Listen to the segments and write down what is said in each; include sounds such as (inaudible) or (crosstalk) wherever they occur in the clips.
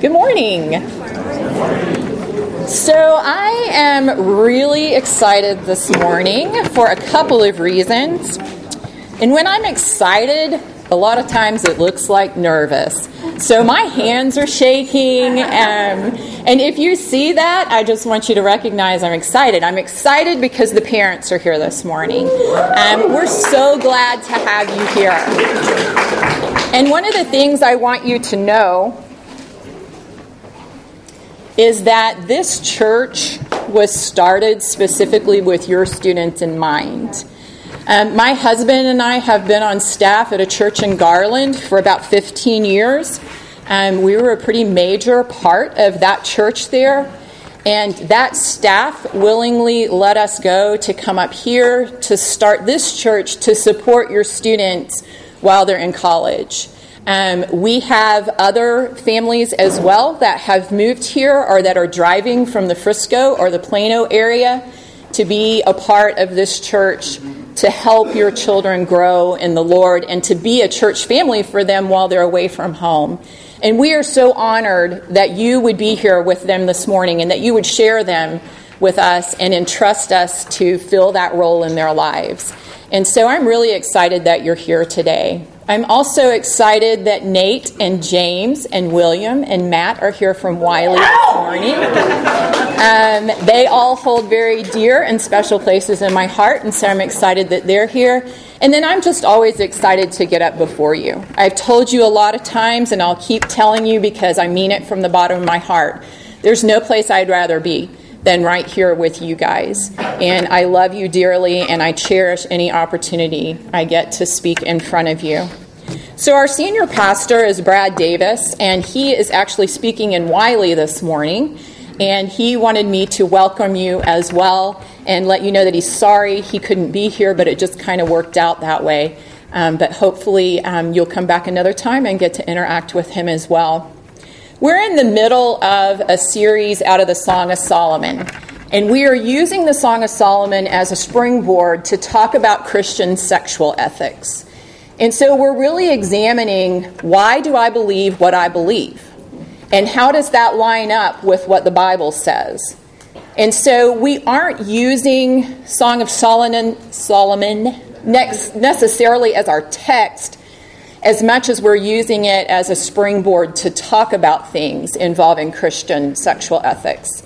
Good morning. So, I am really excited this morning for a couple of reasons. And when I'm excited, a lot of times it looks like nervous. So, my hands are shaking. Um, and if you see that, I just want you to recognize I'm excited. I'm excited because the parents are here this morning. Um, we're so glad to have you here. And one of the things I want you to know is that this church was started specifically with your students in mind. Um, my husband and I have been on staff at a church in Garland for about 15 years. Um, we were a pretty major part of that church there. And that staff willingly let us go to come up here to start this church to support your students while they're in college. Um, we have other families as well that have moved here or that are driving from the Frisco or the Plano area to be a part of this church to help your children grow in the Lord and to be a church family for them while they're away from home. And we are so honored that you would be here with them this morning and that you would share them with us and entrust us to fill that role in their lives. And so I'm really excited that you're here today. I'm also excited that Nate and James and William and Matt are here from Wylie this morning. Um, they all hold very dear and special places in my heart, and so I'm excited that they're here. And then I'm just always excited to get up before you. I've told you a lot of times, and I'll keep telling you because I mean it from the bottom of my heart. There's no place I'd rather be than right here with you guys. And I love you dearly, and I cherish any opportunity I get to speak in front of you. So, our senior pastor is Brad Davis, and he is actually speaking in Wylie this morning. And he wanted me to welcome you as well and let you know that he's sorry he couldn't be here, but it just kind of worked out that way. Um, but hopefully, um, you'll come back another time and get to interact with him as well. We're in the middle of a series out of the Song of Solomon, and we are using the Song of Solomon as a springboard to talk about Christian sexual ethics. And so we're really examining why do I believe what I believe? And how does that line up with what the Bible says? And so we aren't using Song of Solomon, Solomon necessarily as our text as much as we're using it as a springboard to talk about things involving Christian sexual ethics.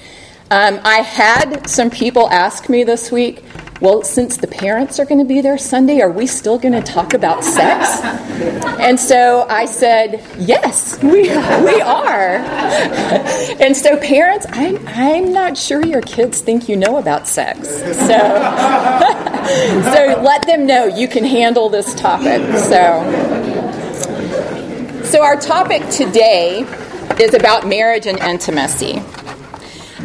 Um, I had some people ask me this week, well, since the parents are going to be there Sunday, are we still going to talk about sex? And so I said, yes, we, we are. (laughs) And so, parents, I'm, I'm not sure your kids think you know about sex. So, (laughs) so let them know you can handle this topic. So, so, our topic today is about marriage and intimacy.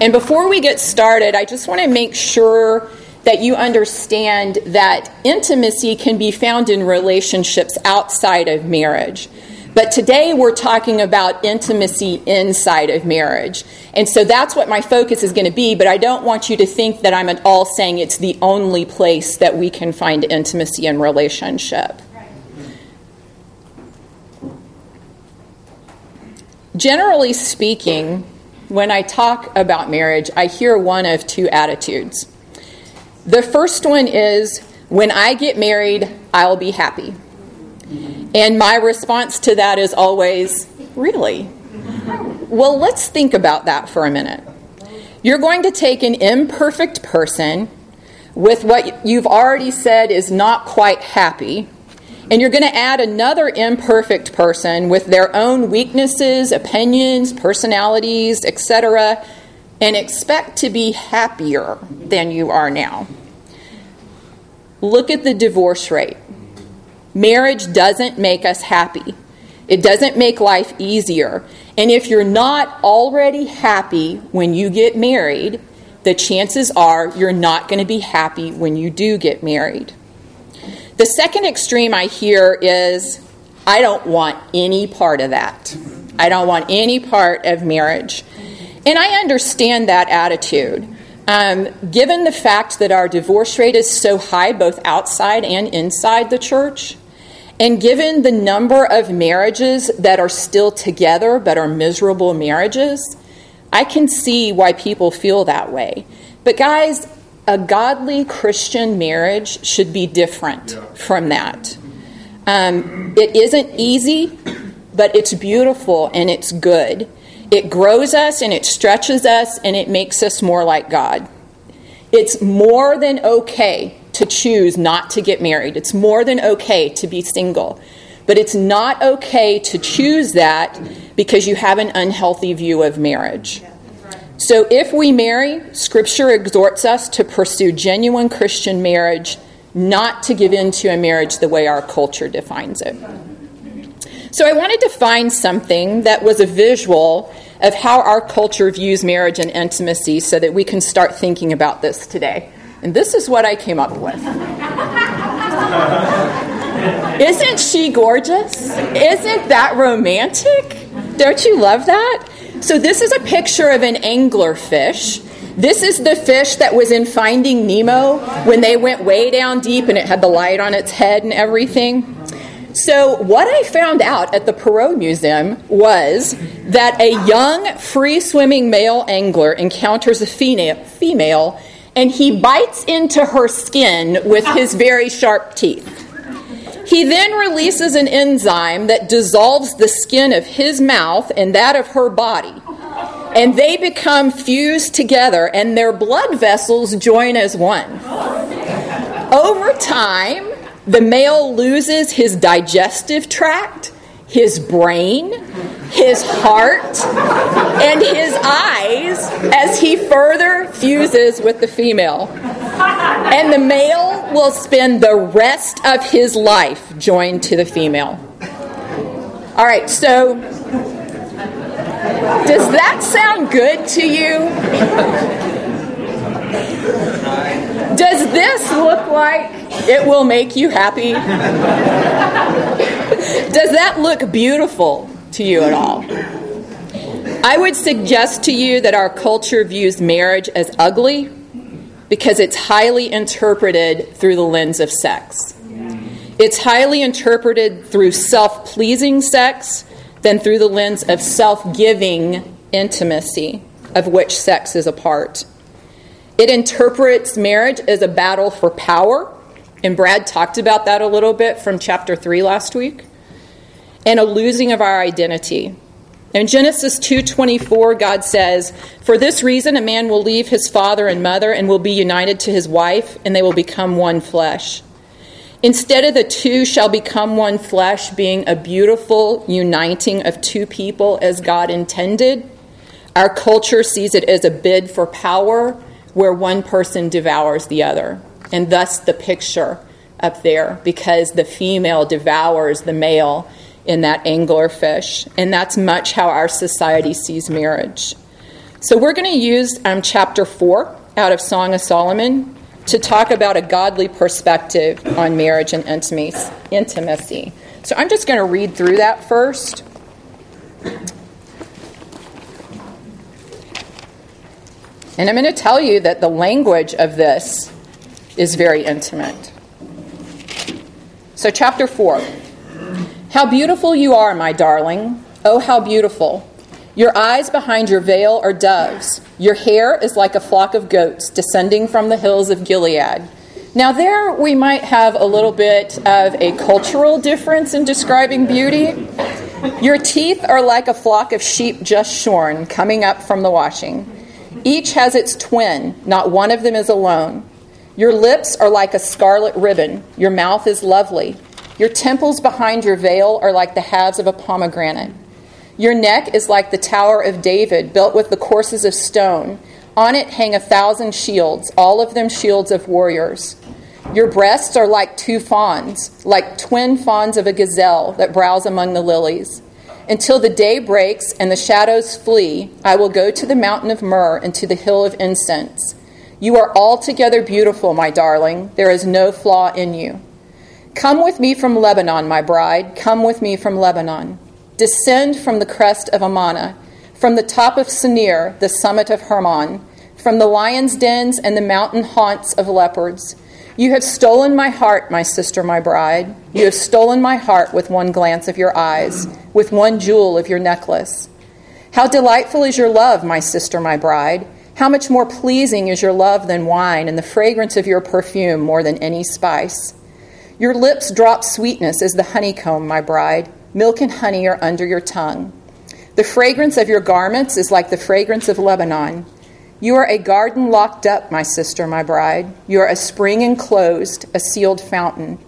And before we get started, I just want to make sure that you understand that intimacy can be found in relationships outside of marriage. But today we're talking about intimacy inside of marriage. And so that's what my focus is going to be, but I don't want you to think that I'm at all saying it's the only place that we can find intimacy in relationship. Generally speaking, when I talk about marriage, I hear one of two attitudes. The first one is when I get married, I'll be happy. And my response to that is always, really? Well, let's think about that for a minute. You're going to take an imperfect person with what you've already said is not quite happy, and you're going to add another imperfect person with their own weaknesses, opinions, personalities, etc., and expect to be happier than you are now. Look at the divorce rate. Marriage doesn't make us happy. It doesn't make life easier. And if you're not already happy when you get married, the chances are you're not going to be happy when you do get married. The second extreme I hear is I don't want any part of that. I don't want any part of marriage. And I understand that attitude. Um, given the fact that our divorce rate is so high, both outside and inside the church, And given the number of marriages that are still together but are miserable marriages, I can see why people feel that way. But, guys, a godly Christian marriage should be different yeah. from that. Um, it isn't easy, but it's beautiful and it's good. It grows us and it stretches us and it makes us more like God. It's more than okay to choose not to get married. It's more than okay to be single. But it's not okay to choose that because you have an unhealthy view of marriage. So if we marry, Scripture exhorts us to pursue genuine Christian marriage, not to give in to a marriage the way our culture defines it. So I wanted to find something that was a visual of how our culture views marriage and intimacy so that we can start thinking about this today. And this is what I came up with. (laughs) Isn't she gorgeous? Isn't that romantic? Don't you love that? So, this is a picture of an angler fish. This is the fish that was in Finding Nemo when they went way down deep and it had the light on its head and everything. So, what I found out at the Perot Museum was that a young, free swimming male angler encounters a female and he bites into her skin with his very sharp teeth. He then releases an enzyme that dissolves the skin of his mouth and that of her body. And they become fused together, and their blood vessels join as one. Over time, the male loses his digestive tract, his brain, his heart, and his eyes as he further fuses with the female. And the male will spend the rest of his life joined to the female. All right, so does that sound good to you? Does this look like it will make you happy? Does that look beautiful to you at all? I would suggest to you that our culture views marriage as ugly because it's highly interpreted through the lens of sex. It's highly interpreted through self pleasing sex than through the lens of self giving intimacy, of which sex is a part. It interprets marriage as a battle for power, and Brad talked about that a little bit from chapter 3 last week, and a losing of our identity. In Genesis 2:24 God says, "For this reason a man will leave his father and mother and will be united to his wife, and they will become one flesh." Instead of the two shall become one flesh being a beautiful uniting of two people as God intended, our culture sees it as a bid for power where one person devours the other. And thus the picture up there, because the female devours the male in that anglerfish. And that's much how our society sees marriage. So we're going to use um, chapter 4 out of Song of Solomon to talk about a godly perspective on marriage and intimacy. So I'm just going to read through that first. And I'm going to tell you that the language of this is very intimate. So, chapter 4 How beautiful you are, my darling. Oh, how beautiful. Your eyes behind your veil are doves. Your hair is like a flock of goats descending from the hills of Gilead. Now, there we might have a little bit of a cultural difference in describing beauty. Your teeth are like a flock of sheep just shorn, coming up from the washing. Each has its twin, not one of them is alone. Your lips are like a scarlet ribbon, your mouth is lovely. Your temples behind your veil are like the halves of a pomegranate. Your neck is like the Tower of David, built with the courses of stone. On it hang a thousand shields, all of them shields of warriors. Your breasts are like two fawns, like twin fawns of a gazelle that browse among the lilies. Until the day breaks and the shadows flee, I will go to the mountain of myrrh and to the hill of incense. You are altogether beautiful, my darling. There is no flaw in you. Come with me from Lebanon, my bride. Come with me from Lebanon. Descend from the crest of Amana, from the top of Senir, the summit of Hermon, from the lion's dens and the mountain haunts of leopards. You have stolen my heart, my sister, my bride. You have stolen my heart with one glance of your eyes, with one jewel of your necklace. How delightful is your love, my sister, my bride. How much more pleasing is your love than wine, and the fragrance of your perfume more than any spice. Your lips drop sweetness as the honeycomb, my bride. Milk and honey are under your tongue. The fragrance of your garments is like the fragrance of Lebanon. You are a garden locked up, my sister, my bride. You are a spring enclosed, a sealed fountain.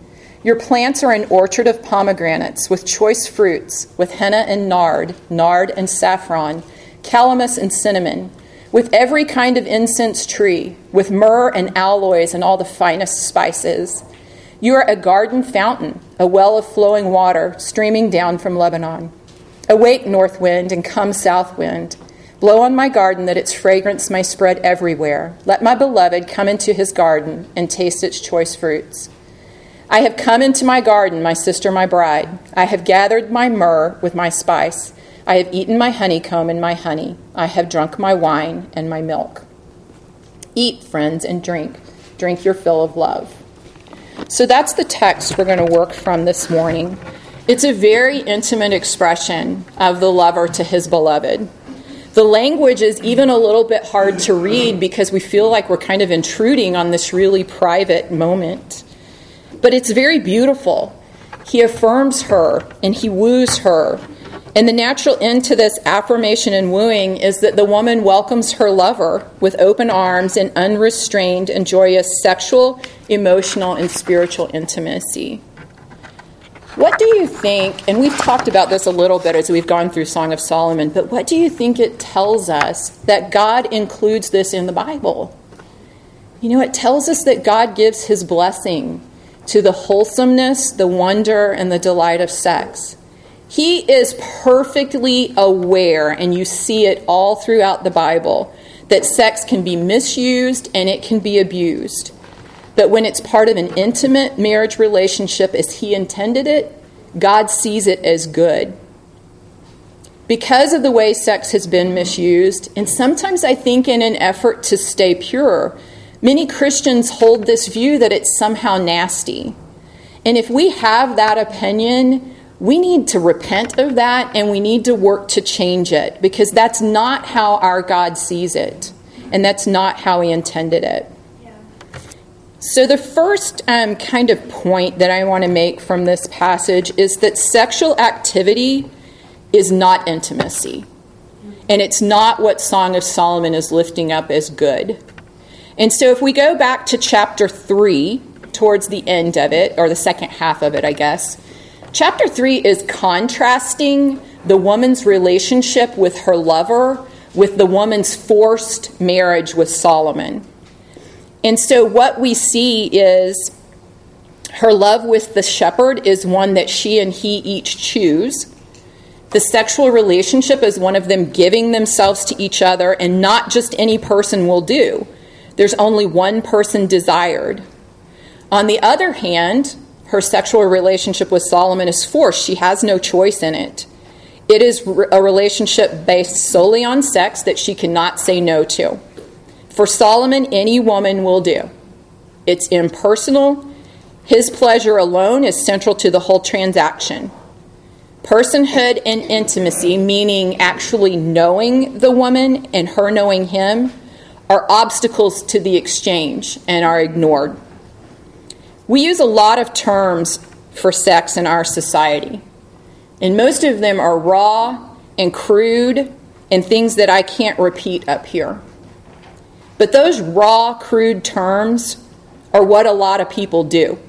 Your plants are an orchard of pomegranates with choice fruits, with henna and nard, nard and saffron, calamus and cinnamon, with every kind of incense tree, with myrrh and aloes and all the finest spices. You are a garden fountain, a well of flowing water streaming down from Lebanon. Awake, north wind, and come, south wind. Blow on my garden that its fragrance may spread everywhere. Let my beloved come into his garden and taste its choice fruits. I have come into my garden, my sister, my bride. I have gathered my myrrh with my spice. I have eaten my honeycomb and my honey. I have drunk my wine and my milk. Eat, friends, and drink. Drink your fill of love. So that's the text we're going to work from this morning. It's a very intimate expression of the lover to his beloved. The language is even a little bit hard to read because we feel like we're kind of intruding on this really private moment. But it's very beautiful. He affirms her and he woos her. And the natural end to this affirmation and wooing is that the woman welcomes her lover with open arms and unrestrained and joyous sexual, emotional, and spiritual intimacy. What do you think, and we've talked about this a little bit as we've gone through Song of Solomon, but what do you think it tells us that God includes this in the Bible? You know, it tells us that God gives his blessing to the wholesomeness, the wonder, and the delight of sex. He is perfectly aware, and you see it all throughout the Bible, that sex can be misused and it can be abused. But when it's part of an intimate marriage relationship as He intended it, God sees it as good. Because of the way sex has been misused, and sometimes I think in an effort to stay pure, many Christians hold this view that it's somehow nasty. And if we have that opinion, we need to repent of that and we need to work to change it because that's not how our God sees it and that's not how He intended it. So, the first um, kind of point that I want to make from this passage is that sexual activity is not intimacy. And it's not what Song of Solomon is lifting up as good. And so, if we go back to chapter 3, towards the end of it, or the second half of it, I guess, Chapter 3 is contrasting the woman's relationship with her lover with the woman's forced marriage with Solomon. And so, what we see is her love with the shepherd is one that she and he each choose. The sexual relationship is one of them giving themselves to each other, and not just any person will do. There's only one person desired. On the other hand, her sexual relationship with Solomon is forced. She has no choice in it. It is a relationship based solely on sex that she cannot say no to. For Solomon, any woman will do. It's impersonal. His pleasure alone is central to the whole transaction. Personhood and intimacy, meaning actually knowing the woman and her knowing him, are obstacles to the exchange and are ignored. We use a lot of terms for sex in our society, and most of them are raw and crude and things that I can't repeat up here. But those raw, crude terms are what a lot of people do.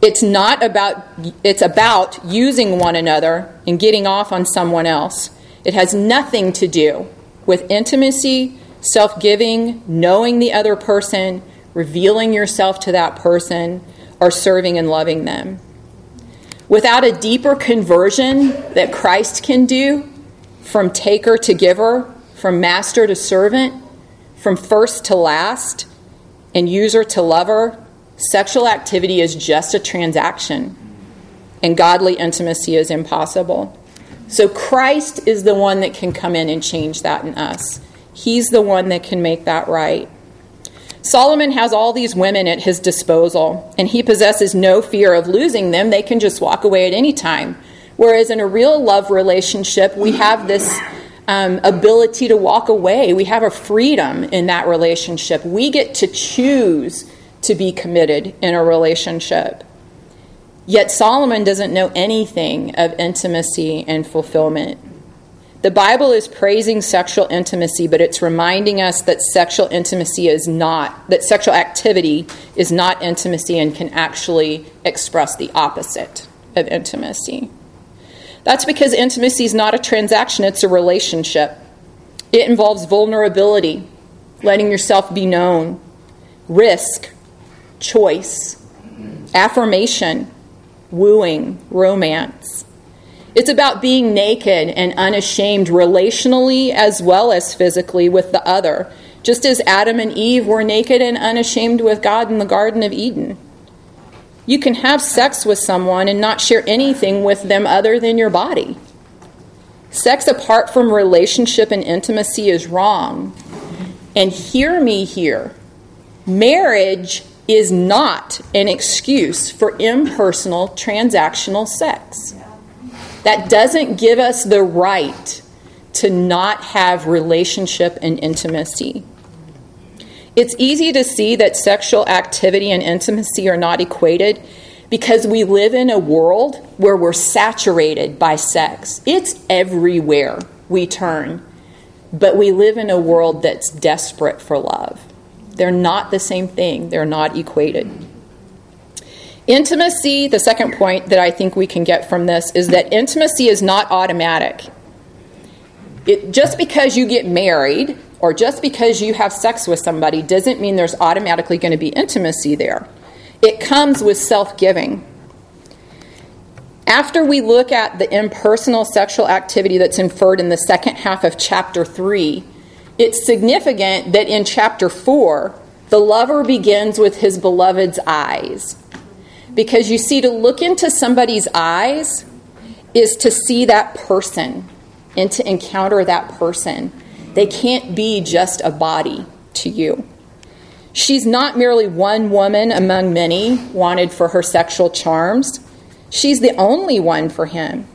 It's not about it's about using one another and getting off on someone else. It has nothing to do with intimacy, self-giving, knowing the other person, revealing yourself to that person, or serving and loving them. Without a deeper conversion that Christ can do, from taker to giver, from master to servant, from first to last, and user to lover, sexual activity is just a transaction, and godly intimacy is impossible. So Christ is the one that can come in and change that in us. He's the one that can make that right. Solomon has all these women at his disposal, and he possesses no fear of losing them. They can just walk away at any time. Whereas in a real love relationship, we have this um, ability to walk away. We have a freedom in that relationship. We get to choose to be committed in a relationship. Yet Solomon doesn't know anything of intimacy and fulfillment. The Bible is praising sexual intimacy, but it's reminding us that sexual intimacy is not, that sexual activity is not intimacy and can actually express the opposite of intimacy. That's because intimacy is not a transaction, it's a relationship. It involves vulnerability, letting yourself be known, risk, choice, affirmation, wooing, romance. It's about being naked and unashamed relationally as well as physically with the other, just as Adam and Eve were naked and unashamed with God in the Garden of Eden. You can have sex with someone and not share anything with them other than your body. Sex apart from relationship and intimacy is wrong. And hear me here marriage is not an excuse for impersonal transactional sex. That doesn't give us the right to not have relationship and intimacy. It's easy to see that sexual activity and intimacy are not equated because we live in a world where we're saturated by sex. It's everywhere we turn, but we live in a world that's desperate for love. They're not the same thing, they're not equated. Intimacy, the second point that I think we can get from this is that intimacy is not automatic. It, just because you get married or just because you have sex with somebody doesn't mean there's automatically going to be intimacy there. It comes with self giving. After we look at the impersonal sexual activity that's inferred in the second half of chapter 3, it's significant that in chapter 4, the lover begins with his beloved's eyes. Because you see, to look into somebody's eyes is to see that person and to encounter that person. They can't be just a body to you. She's not merely one woman among many wanted for her sexual charms, she's the only one for him.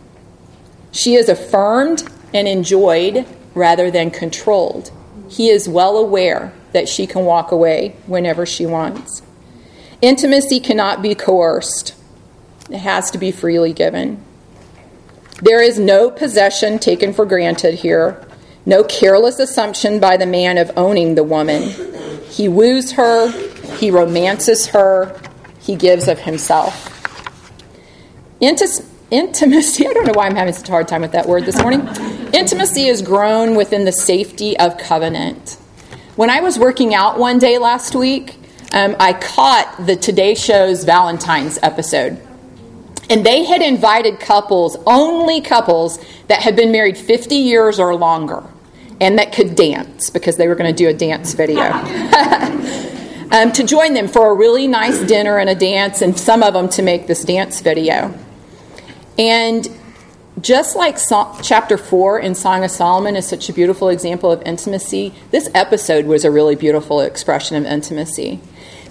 She is affirmed and enjoyed rather than controlled. He is well aware that she can walk away whenever she wants. Intimacy cannot be coerced, it has to be freely given. There is no possession taken for granted here, no careless assumption by the man of owning the woman. He woos her, he romances her, he gives of himself. Intis- intimacy, (laughs) I don't know why I'm having such a hard time with that word this morning. Intimacy is grown within the safety of covenant. When I was working out one day last week, um, I caught the Today Show's Valentine's episode. And they had invited couples, only couples, that had been married 50 years or longer and that could dance because they were going to do a dance video. (laughs) um, to join them for a really nice dinner and a dance, and some of them to make this dance video. And just like so- chapter 4 in Song of Solomon is such a beautiful example of intimacy, this episode was a really beautiful expression of intimacy.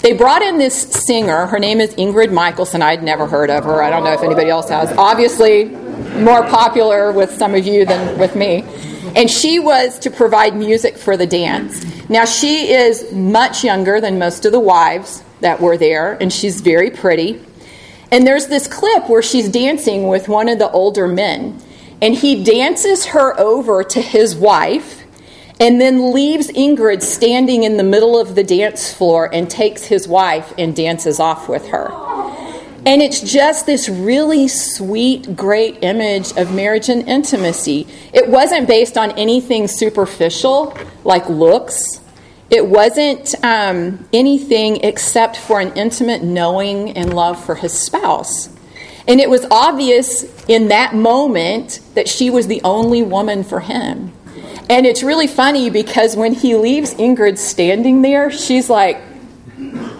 They brought in this singer. Her name is Ingrid Michaelson. I'd never heard of her. I don't know if anybody else has. Obviously, more popular with some of you than with me. And she was to provide music for the dance. Now, she is much younger than most of the wives that were there, and she's very pretty. And there's this clip where she's dancing with one of the older men, and he dances her over to his wife and then leaves Ingrid standing in the middle of the dance floor and takes his wife and dances off with her. And it's just this really sweet, great image of marriage and intimacy. It wasn't based on anything superficial like looks it wasn't um, anything except for an intimate knowing and love for his spouse. And it was obvious in that moment that she was the only woman for him. And it's really funny because when he leaves Ingrid standing there, she's like,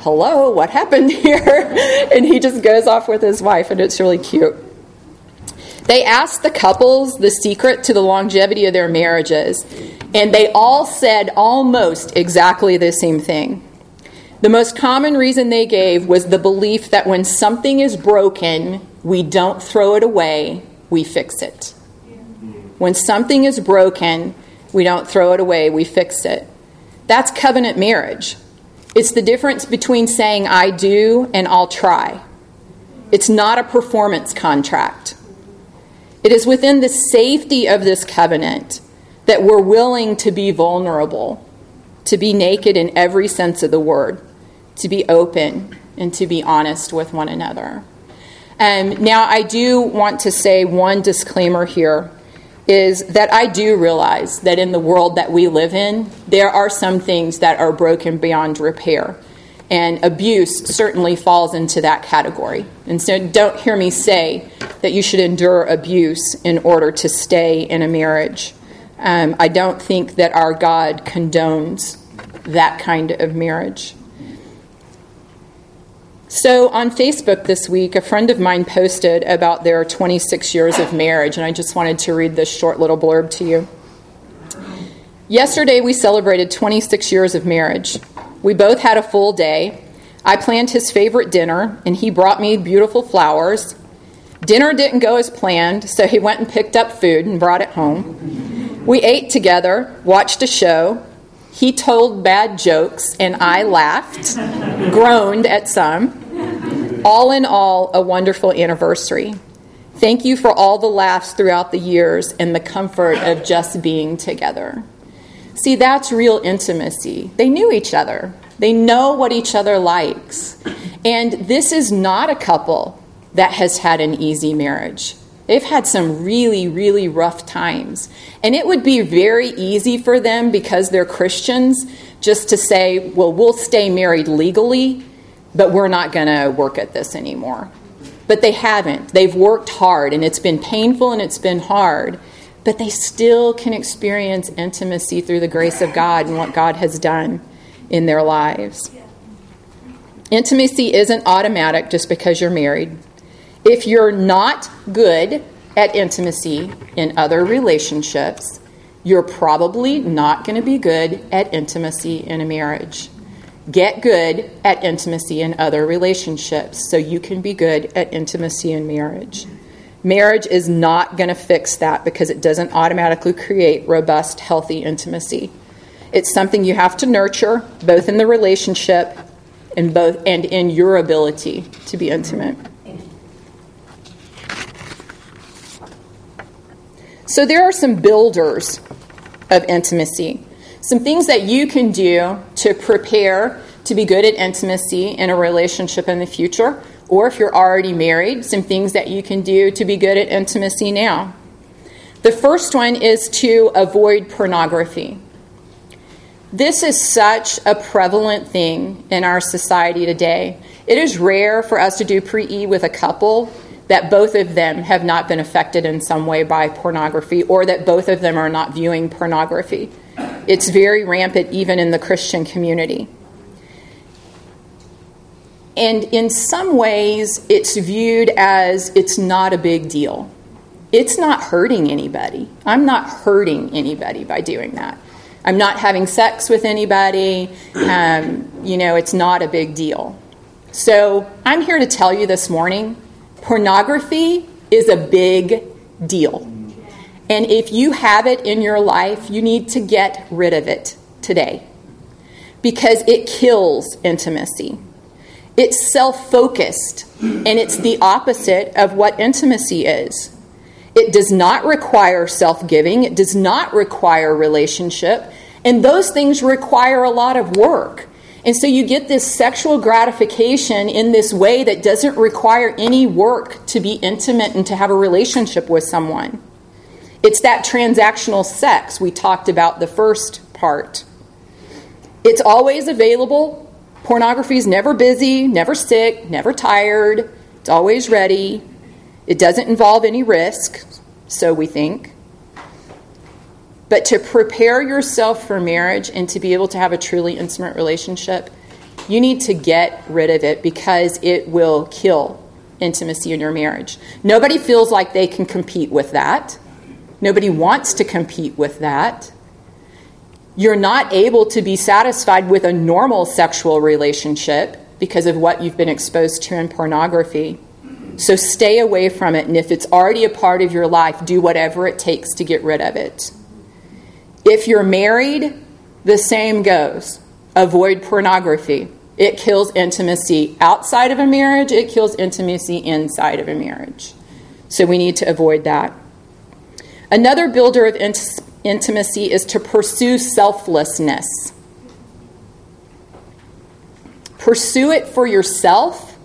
Hello, what happened (laughs) here? and he just goes off with his wife, and it's really cute. They asked the couples the secret to the longevity of their marriages, and they all said almost exactly the same thing. The most common reason they gave was the belief that when something is broken, we don't throw it away, we fix it. When something is broken, we don't throw it away, we fix it. That's covenant marriage. It's the difference between saying I do and I'll try. It's not a performance contract. It is within the safety of this covenant that we're willing to be vulnerable, to be naked in every sense of the word, to be open, and to be honest with one another. Um, now, I do want to say one disclaimer here is that I do realize that in the world that we live in, there are some things that are broken beyond repair. And abuse certainly falls into that category. And so don't hear me say that you should endure abuse in order to stay in a marriage. Um, I don't think that our God condones that kind of marriage. So on Facebook this week, a friend of mine posted about their 26 years of marriage, and I just wanted to read this short little blurb to you. Yesterday, we celebrated 26 years of marriage. We both had a full day. I planned his favorite dinner, and he brought me beautiful flowers. Dinner didn't go as planned, so he went and picked up food and brought it home. We ate together, watched a show. He told bad jokes, and I laughed, groaned at some. All in all, a wonderful anniversary. Thank you for all the laughs throughout the years and the comfort of just being together. See, that's real intimacy. They knew each other, they know what each other likes. And this is not a couple that has had an easy marriage. They've had some really, really rough times. And it would be very easy for them because they're Christians just to say, well, we'll stay married legally but we're not going to work at this anymore. But they haven't. They've worked hard, and it's been painful and it's been hard, but they still can experience intimacy through the grace of God and what God has done in their lives. Intimacy isn't automatic just because you're married. If you're not good at intimacy in other relationships, you're probably not going to be good at intimacy in a marriage. Get good at intimacy in other relationships so you can be good at intimacy in marriage. Marriage is not going to fix that because it doesn't automatically create robust, healthy intimacy. It's something you have to nurture, both in the relationship and both and in your ability to be intimate. So there are some builders of intimacy. Some things that you can do to prepare to be good at intimacy in a relationship in the future, or if you're already married, some things that you can do to be good at intimacy now. The first one is to avoid pornography. This is such a prevalent thing in our society today. It is rare for us to do pre E with a couple that both of them have not been affected in some way by pornography or that both of them are not viewing pornography. It's very rampant even in the Christian community. And in some ways, it's viewed as it's not a big deal. It's not hurting anybody. I'm not hurting anybody by doing that. I'm not having sex with anybody. Um, you know, it's not a big deal. So I'm here to tell you this morning pornography is a big deal. And if you have it in your life, you need to get rid of it today because it kills intimacy. It's self focused, and it's the opposite of what intimacy is. It does not require self giving, it does not require relationship, and those things require a lot of work. And so you get this sexual gratification in this way that doesn't require any work to be intimate and to have a relationship with someone. It's that transactional sex we talked about the first part. It's always available. Pornography is never busy, never sick, never tired. It's always ready. It doesn't involve any risk, so we think. But to prepare yourself for marriage and to be able to have a truly intimate relationship, you need to get rid of it because it will kill intimacy in your marriage. Nobody feels like they can compete with that. Nobody wants to compete with that. You're not able to be satisfied with a normal sexual relationship because of what you've been exposed to in pornography. So stay away from it, and if it's already a part of your life, do whatever it takes to get rid of it. If you're married, the same goes. Avoid pornography. It kills intimacy outside of a marriage, it kills intimacy inside of a marriage. So we need to avoid that. Another builder of int- intimacy is to pursue selflessness. Pursue it for yourself,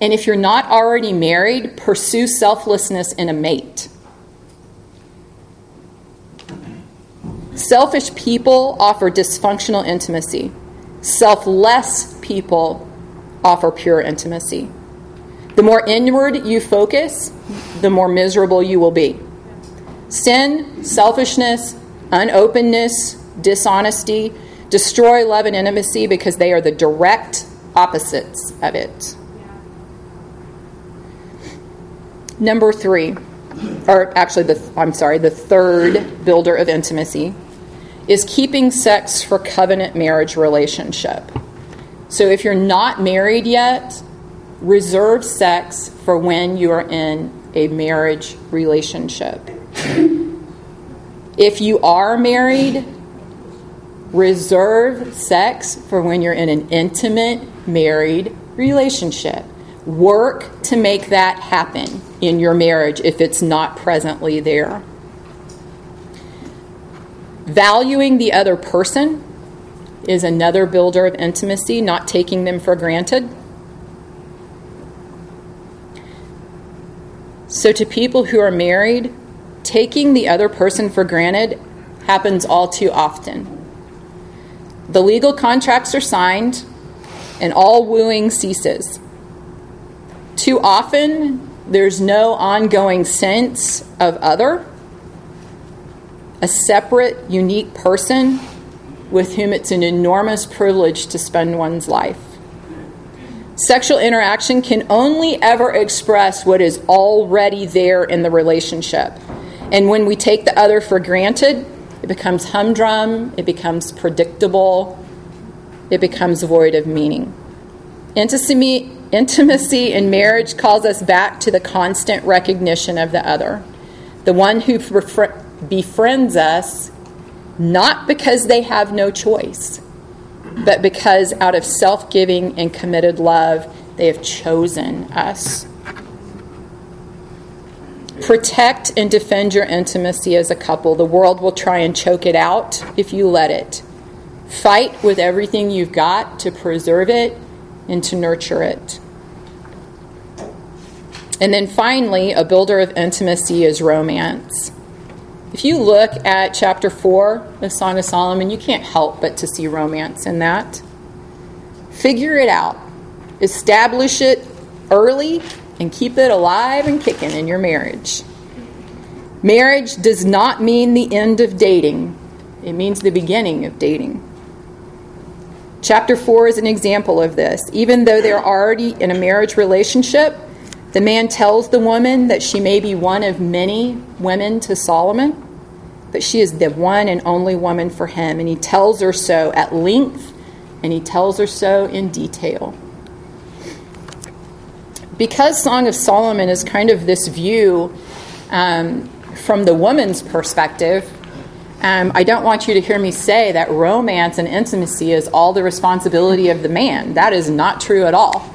and if you're not already married, pursue selflessness in a mate. Selfish people offer dysfunctional intimacy. Selfless people offer pure intimacy. The more inward you focus, the more miserable you will be. Sin, selfishness, unopenness, dishonesty destroy love and intimacy because they are the direct opposites of it. Number three, or actually, the, I'm sorry, the third builder of intimacy is keeping sex for covenant marriage relationship. So if you're not married yet, reserve sex for when you are in a marriage relationship. If you are married, reserve sex for when you're in an intimate married relationship. Work to make that happen in your marriage if it's not presently there. Valuing the other person is another builder of intimacy, not taking them for granted. So, to people who are married, taking the other person for granted happens all too often. The legal contracts are signed, and all wooing ceases. Too often, there's no ongoing sense of other a separate, unique person with whom it's an enormous privilege to spend one's life. Sexual interaction can only ever express what is already there in the relationship. And when we take the other for granted, it becomes humdrum, it becomes predictable, it becomes void of meaning. Intimacy, intimacy in marriage calls us back to the constant recognition of the other, the one who befriends us not because they have no choice, but because out of self giving and committed love, they have chosen us. Protect and defend your intimacy as a couple. The world will try and choke it out if you let it. Fight with everything you've got to preserve it and to nurture it. And then finally, a builder of intimacy is romance. If you look at chapter 4 of Song of Solomon, you can't help but to see romance in that. Figure it out, establish it early, and keep it alive and kicking in your marriage. Marriage does not mean the end of dating, it means the beginning of dating. Chapter 4 is an example of this. Even though they're already in a marriage relationship, the man tells the woman that she may be one of many women to Solomon, but she is the one and only woman for him. And he tells her so at length, and he tells her so in detail. Because Song of Solomon is kind of this view um, from the woman's perspective, um, I don't want you to hear me say that romance and intimacy is all the responsibility of the man. That is not true at all.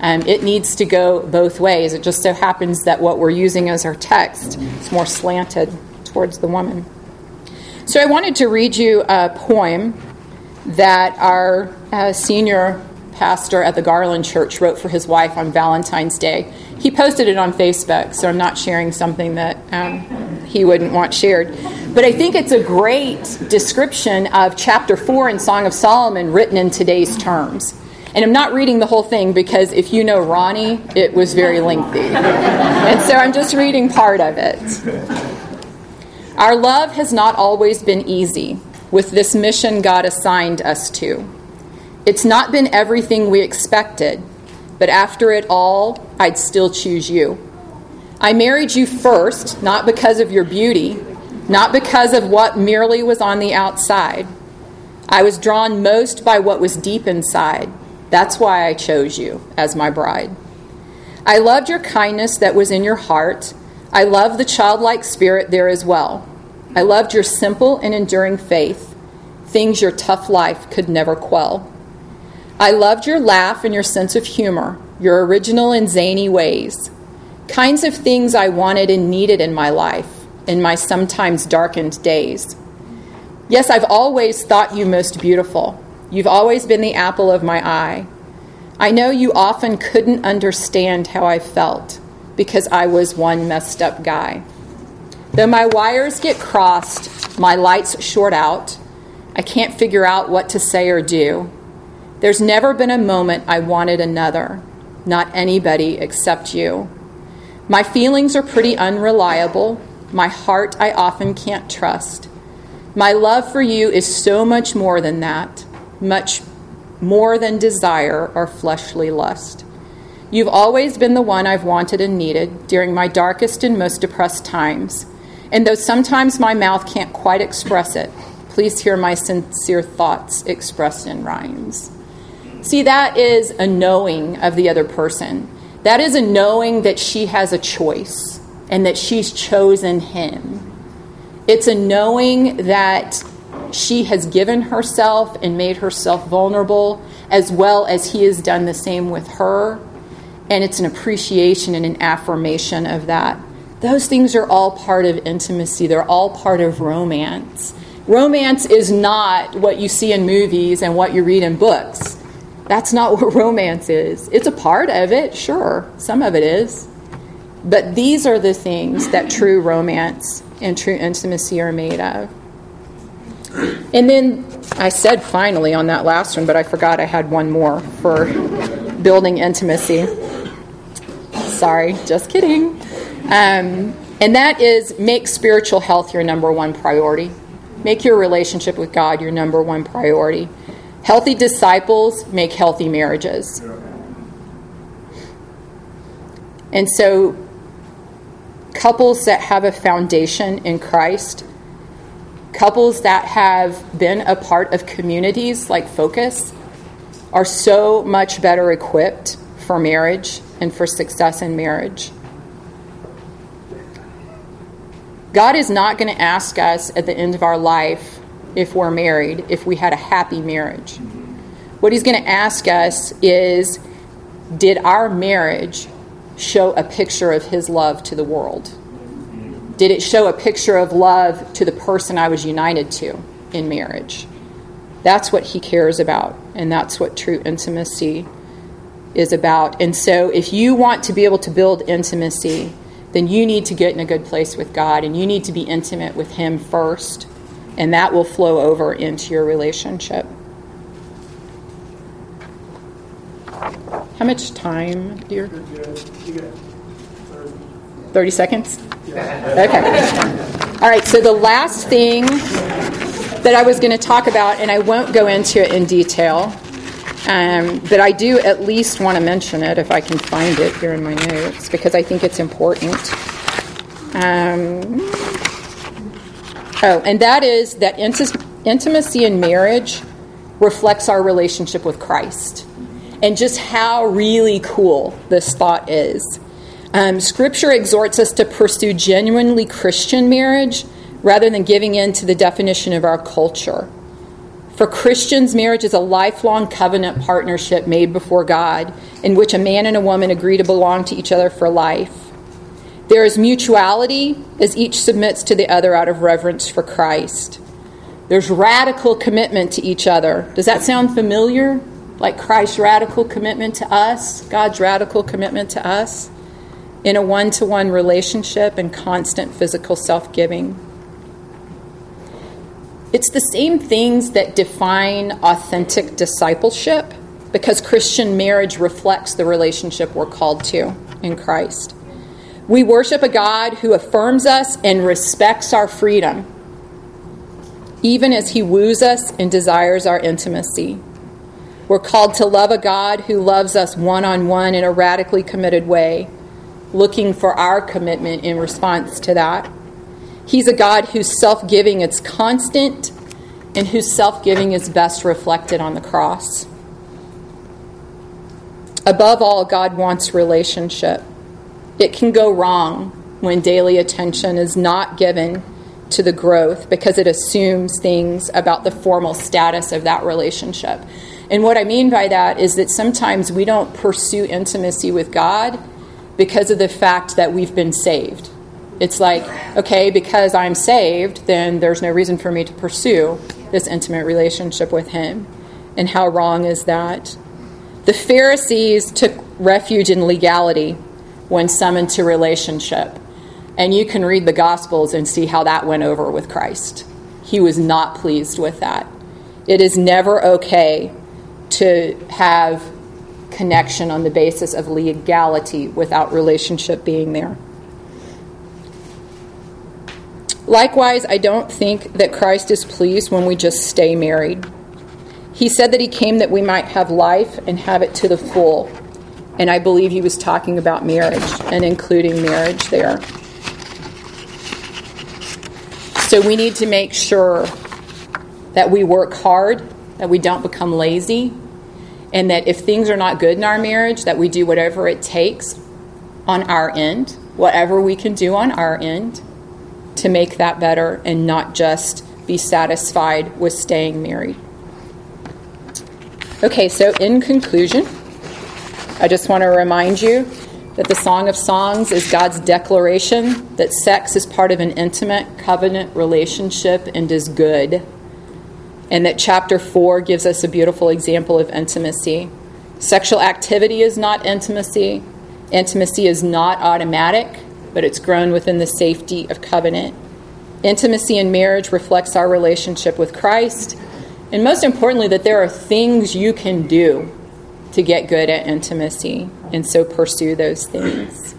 Um, it needs to go both ways. It just so happens that what we're using as our text is more slanted towards the woman. So I wanted to read you a poem that our uh, senior pastor at the Garland Church wrote for his wife on Valentine's Day. He posted it on Facebook, so I'm not sharing something that um, he wouldn't want shared. But I think it's a great description of chapter 4 in Song of Solomon written in today's terms. And I'm not reading the whole thing because if you know Ronnie, it was very lengthy. and so I'm just reading part of it. Our love has not always been easy with this mission God assigned us to. It's not been everything we expected, but after it all, I'd still choose you. I married you first, not because of your beauty, not because of what merely was on the outside, I was drawn most by what was deep inside. That's why I chose you as my bride. I loved your kindness that was in your heart. I loved the childlike spirit there as well. I loved your simple and enduring faith, things your tough life could never quell. I loved your laugh and your sense of humor, your original and zany ways, kinds of things I wanted and needed in my life, in my sometimes darkened days. Yes, I've always thought you most beautiful. You've always been the apple of my eye. I know you often couldn't understand how I felt because I was one messed up guy. Though my wires get crossed, my lights short out, I can't figure out what to say or do. There's never been a moment I wanted another, not anybody except you. My feelings are pretty unreliable. My heart I often can't trust. My love for you is so much more than that, much more than desire or fleshly lust. You've always been the one I've wanted and needed during my darkest and most depressed times. And though sometimes my mouth can't quite express it, please hear my sincere thoughts expressed in rhymes. See, that is a knowing of the other person. That is a knowing that she has a choice and that she's chosen him. It's a knowing that she has given herself and made herself vulnerable, as well as he has done the same with her. And it's an appreciation and an affirmation of that. Those things are all part of intimacy, they're all part of romance. Romance is not what you see in movies and what you read in books. That's not (laughs) what romance is. It's a part of it, sure, some of it is. But these are the things that true romance and true intimacy are made of. And then I said finally on that last one, but I forgot I had one more for building intimacy. Sorry, just kidding. Um, and that is make spiritual health your number one priority. Make your relationship with God your number one priority. Healthy disciples make healthy marriages. And so, couples that have a foundation in Christ, couples that have been a part of communities like Focus, are so much better equipped for marriage and for success in marriage. God is not going to ask us at the end of our life if we're married, if we had a happy marriage. What He's going to ask us is Did our marriage show a picture of His love to the world? Did it show a picture of love to the person I was united to in marriage? That's what He cares about, and that's what true intimacy is about. And so, if you want to be able to build intimacy, then you need to get in a good place with God and you need to be intimate with Him first, and that will flow over into your relationship. How much time, dear? 30 seconds? Okay. All right, so the last thing that I was going to talk about, and I won't go into it in detail, um, but I do at least want to mention it if I can find it here in my notes because I think it's important. Um, oh, and that is that intimacy in marriage reflects our relationship with Christ and just how really cool this thought is. Um, scripture exhorts us to pursue genuinely Christian marriage rather than giving in to the definition of our culture. For Christians, marriage is a lifelong covenant partnership made before God in which a man and a woman agree to belong to each other for life. There is mutuality as each submits to the other out of reverence for Christ. There's radical commitment to each other. Does that sound familiar? Like Christ's radical commitment to us, God's radical commitment to us in a one to one relationship and constant physical self giving. It's the same things that define authentic discipleship because Christian marriage reflects the relationship we're called to in Christ. We worship a God who affirms us and respects our freedom, even as he woos us and desires our intimacy. We're called to love a God who loves us one on one in a radically committed way, looking for our commitment in response to that. He's a God whose self giving is constant and whose self giving is best reflected on the cross. Above all, God wants relationship. It can go wrong when daily attention is not given to the growth because it assumes things about the formal status of that relationship. And what I mean by that is that sometimes we don't pursue intimacy with God because of the fact that we've been saved. It's like, okay, because I'm saved, then there's no reason for me to pursue this intimate relationship with Him. And how wrong is that? The Pharisees took refuge in legality when summoned to relationship. And you can read the Gospels and see how that went over with Christ. He was not pleased with that. It is never okay to have connection on the basis of legality without relationship being there. Likewise, I don't think that Christ is pleased when we just stay married. He said that he came that we might have life and have it to the full. And I believe he was talking about marriage and including marriage there. So we need to make sure that we work hard, that we don't become lazy, and that if things are not good in our marriage, that we do whatever it takes on our end, whatever we can do on our end to make that better and not just be satisfied with staying married. Okay, so in conclusion, I just want to remind you that the Song of Songs is God's declaration that sex is part of an intimate covenant relationship and is good. And that chapter 4 gives us a beautiful example of intimacy. Sexual activity is not intimacy, intimacy is not automatic but it's grown within the safety of covenant. Intimacy in marriage reflects our relationship with Christ, and most importantly, that there are things you can do to get good at intimacy, and so pursue those things.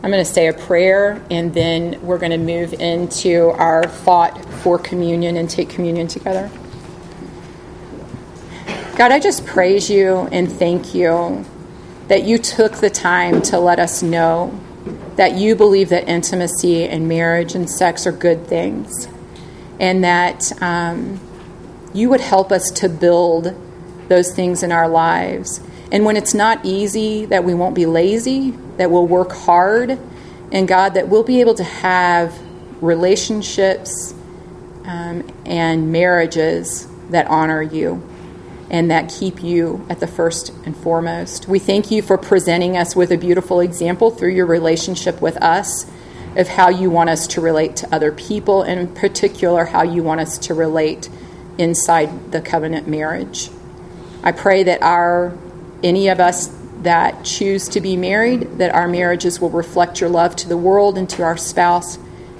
I'm going to say a prayer, and then we're going to move into our thought for communion and take communion together. God, I just praise you and thank you that you took the time to let us know that you believe that intimacy and marriage and sex are good things, and that um, you would help us to build those things in our lives. And when it's not easy, that we won't be lazy, that we'll work hard, and God, that we'll be able to have relationships um, and marriages that honor you and that keep you at the first and foremost. We thank you for presenting us with a beautiful example through your relationship with us of how you want us to relate to other people, and in particular, how you want us to relate inside the covenant marriage. I pray that our any of us that choose to be married, that our marriages will reflect your love to the world and to our spouse,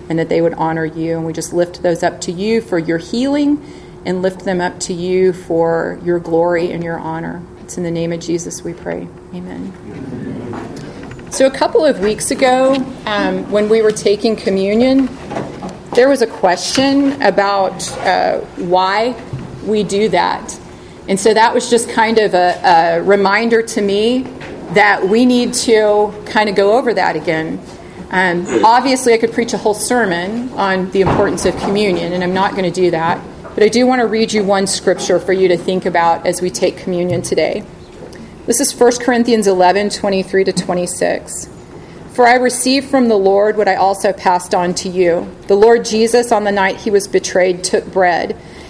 and that they would honor you. And we just lift those up to you for your healing and lift them up to you for your glory and your honor. It's in the name of Jesus we pray. Amen. So, a couple of weeks ago, um, when we were taking communion, there was a question about uh, why we do that. And so that was just kind of a, a reminder to me that we need to kind of go over that again. Um, obviously, I could preach a whole sermon on the importance of communion, and I'm not going to do that. But I do want to read you one scripture for you to think about as we take communion today. This is 1 Corinthians 11 23 to 26. For I received from the Lord what I also passed on to you. The Lord Jesus, on the night he was betrayed, took bread,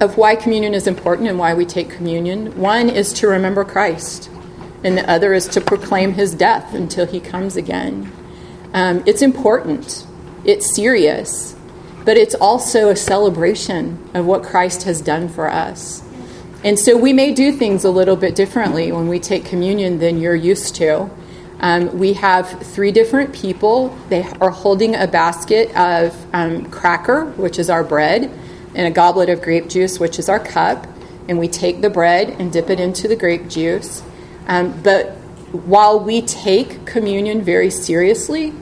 of why communion is important and why we take communion. One is to remember Christ, and the other is to proclaim his death until he comes again. Um, it's important, it's serious, but it's also a celebration of what Christ has done for us. And so we may do things a little bit differently when we take communion than you're used to. Um, we have three different people. They are holding a basket of um, cracker, which is our bread, and a goblet of grape juice, which is our cup. and we take the bread and dip it into the grape juice. Um, but while we take communion very seriously,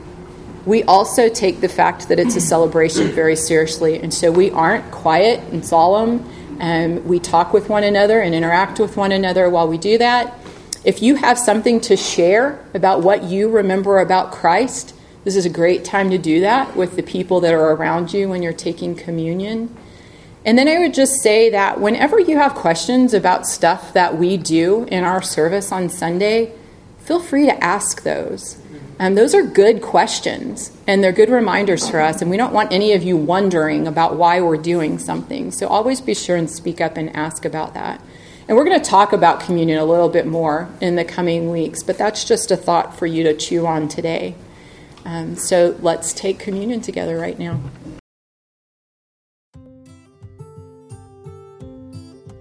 we also take the fact that it's a celebration (clears throat) very seriously. And so we aren't quiet and solemn. And we talk with one another and interact with one another while we do that. If you have something to share about what you remember about Christ, this is a great time to do that with the people that are around you when you're taking communion. And then I would just say that whenever you have questions about stuff that we do in our service on Sunday, feel free to ask those. Um, those are good questions, and they're good reminders for us. And we don't want any of you wondering about why we're doing something. So always be sure and speak up and ask about that. And we're going to talk about communion a little bit more in the coming weeks, but that's just a thought for you to chew on today. Um, so let's take communion together right now.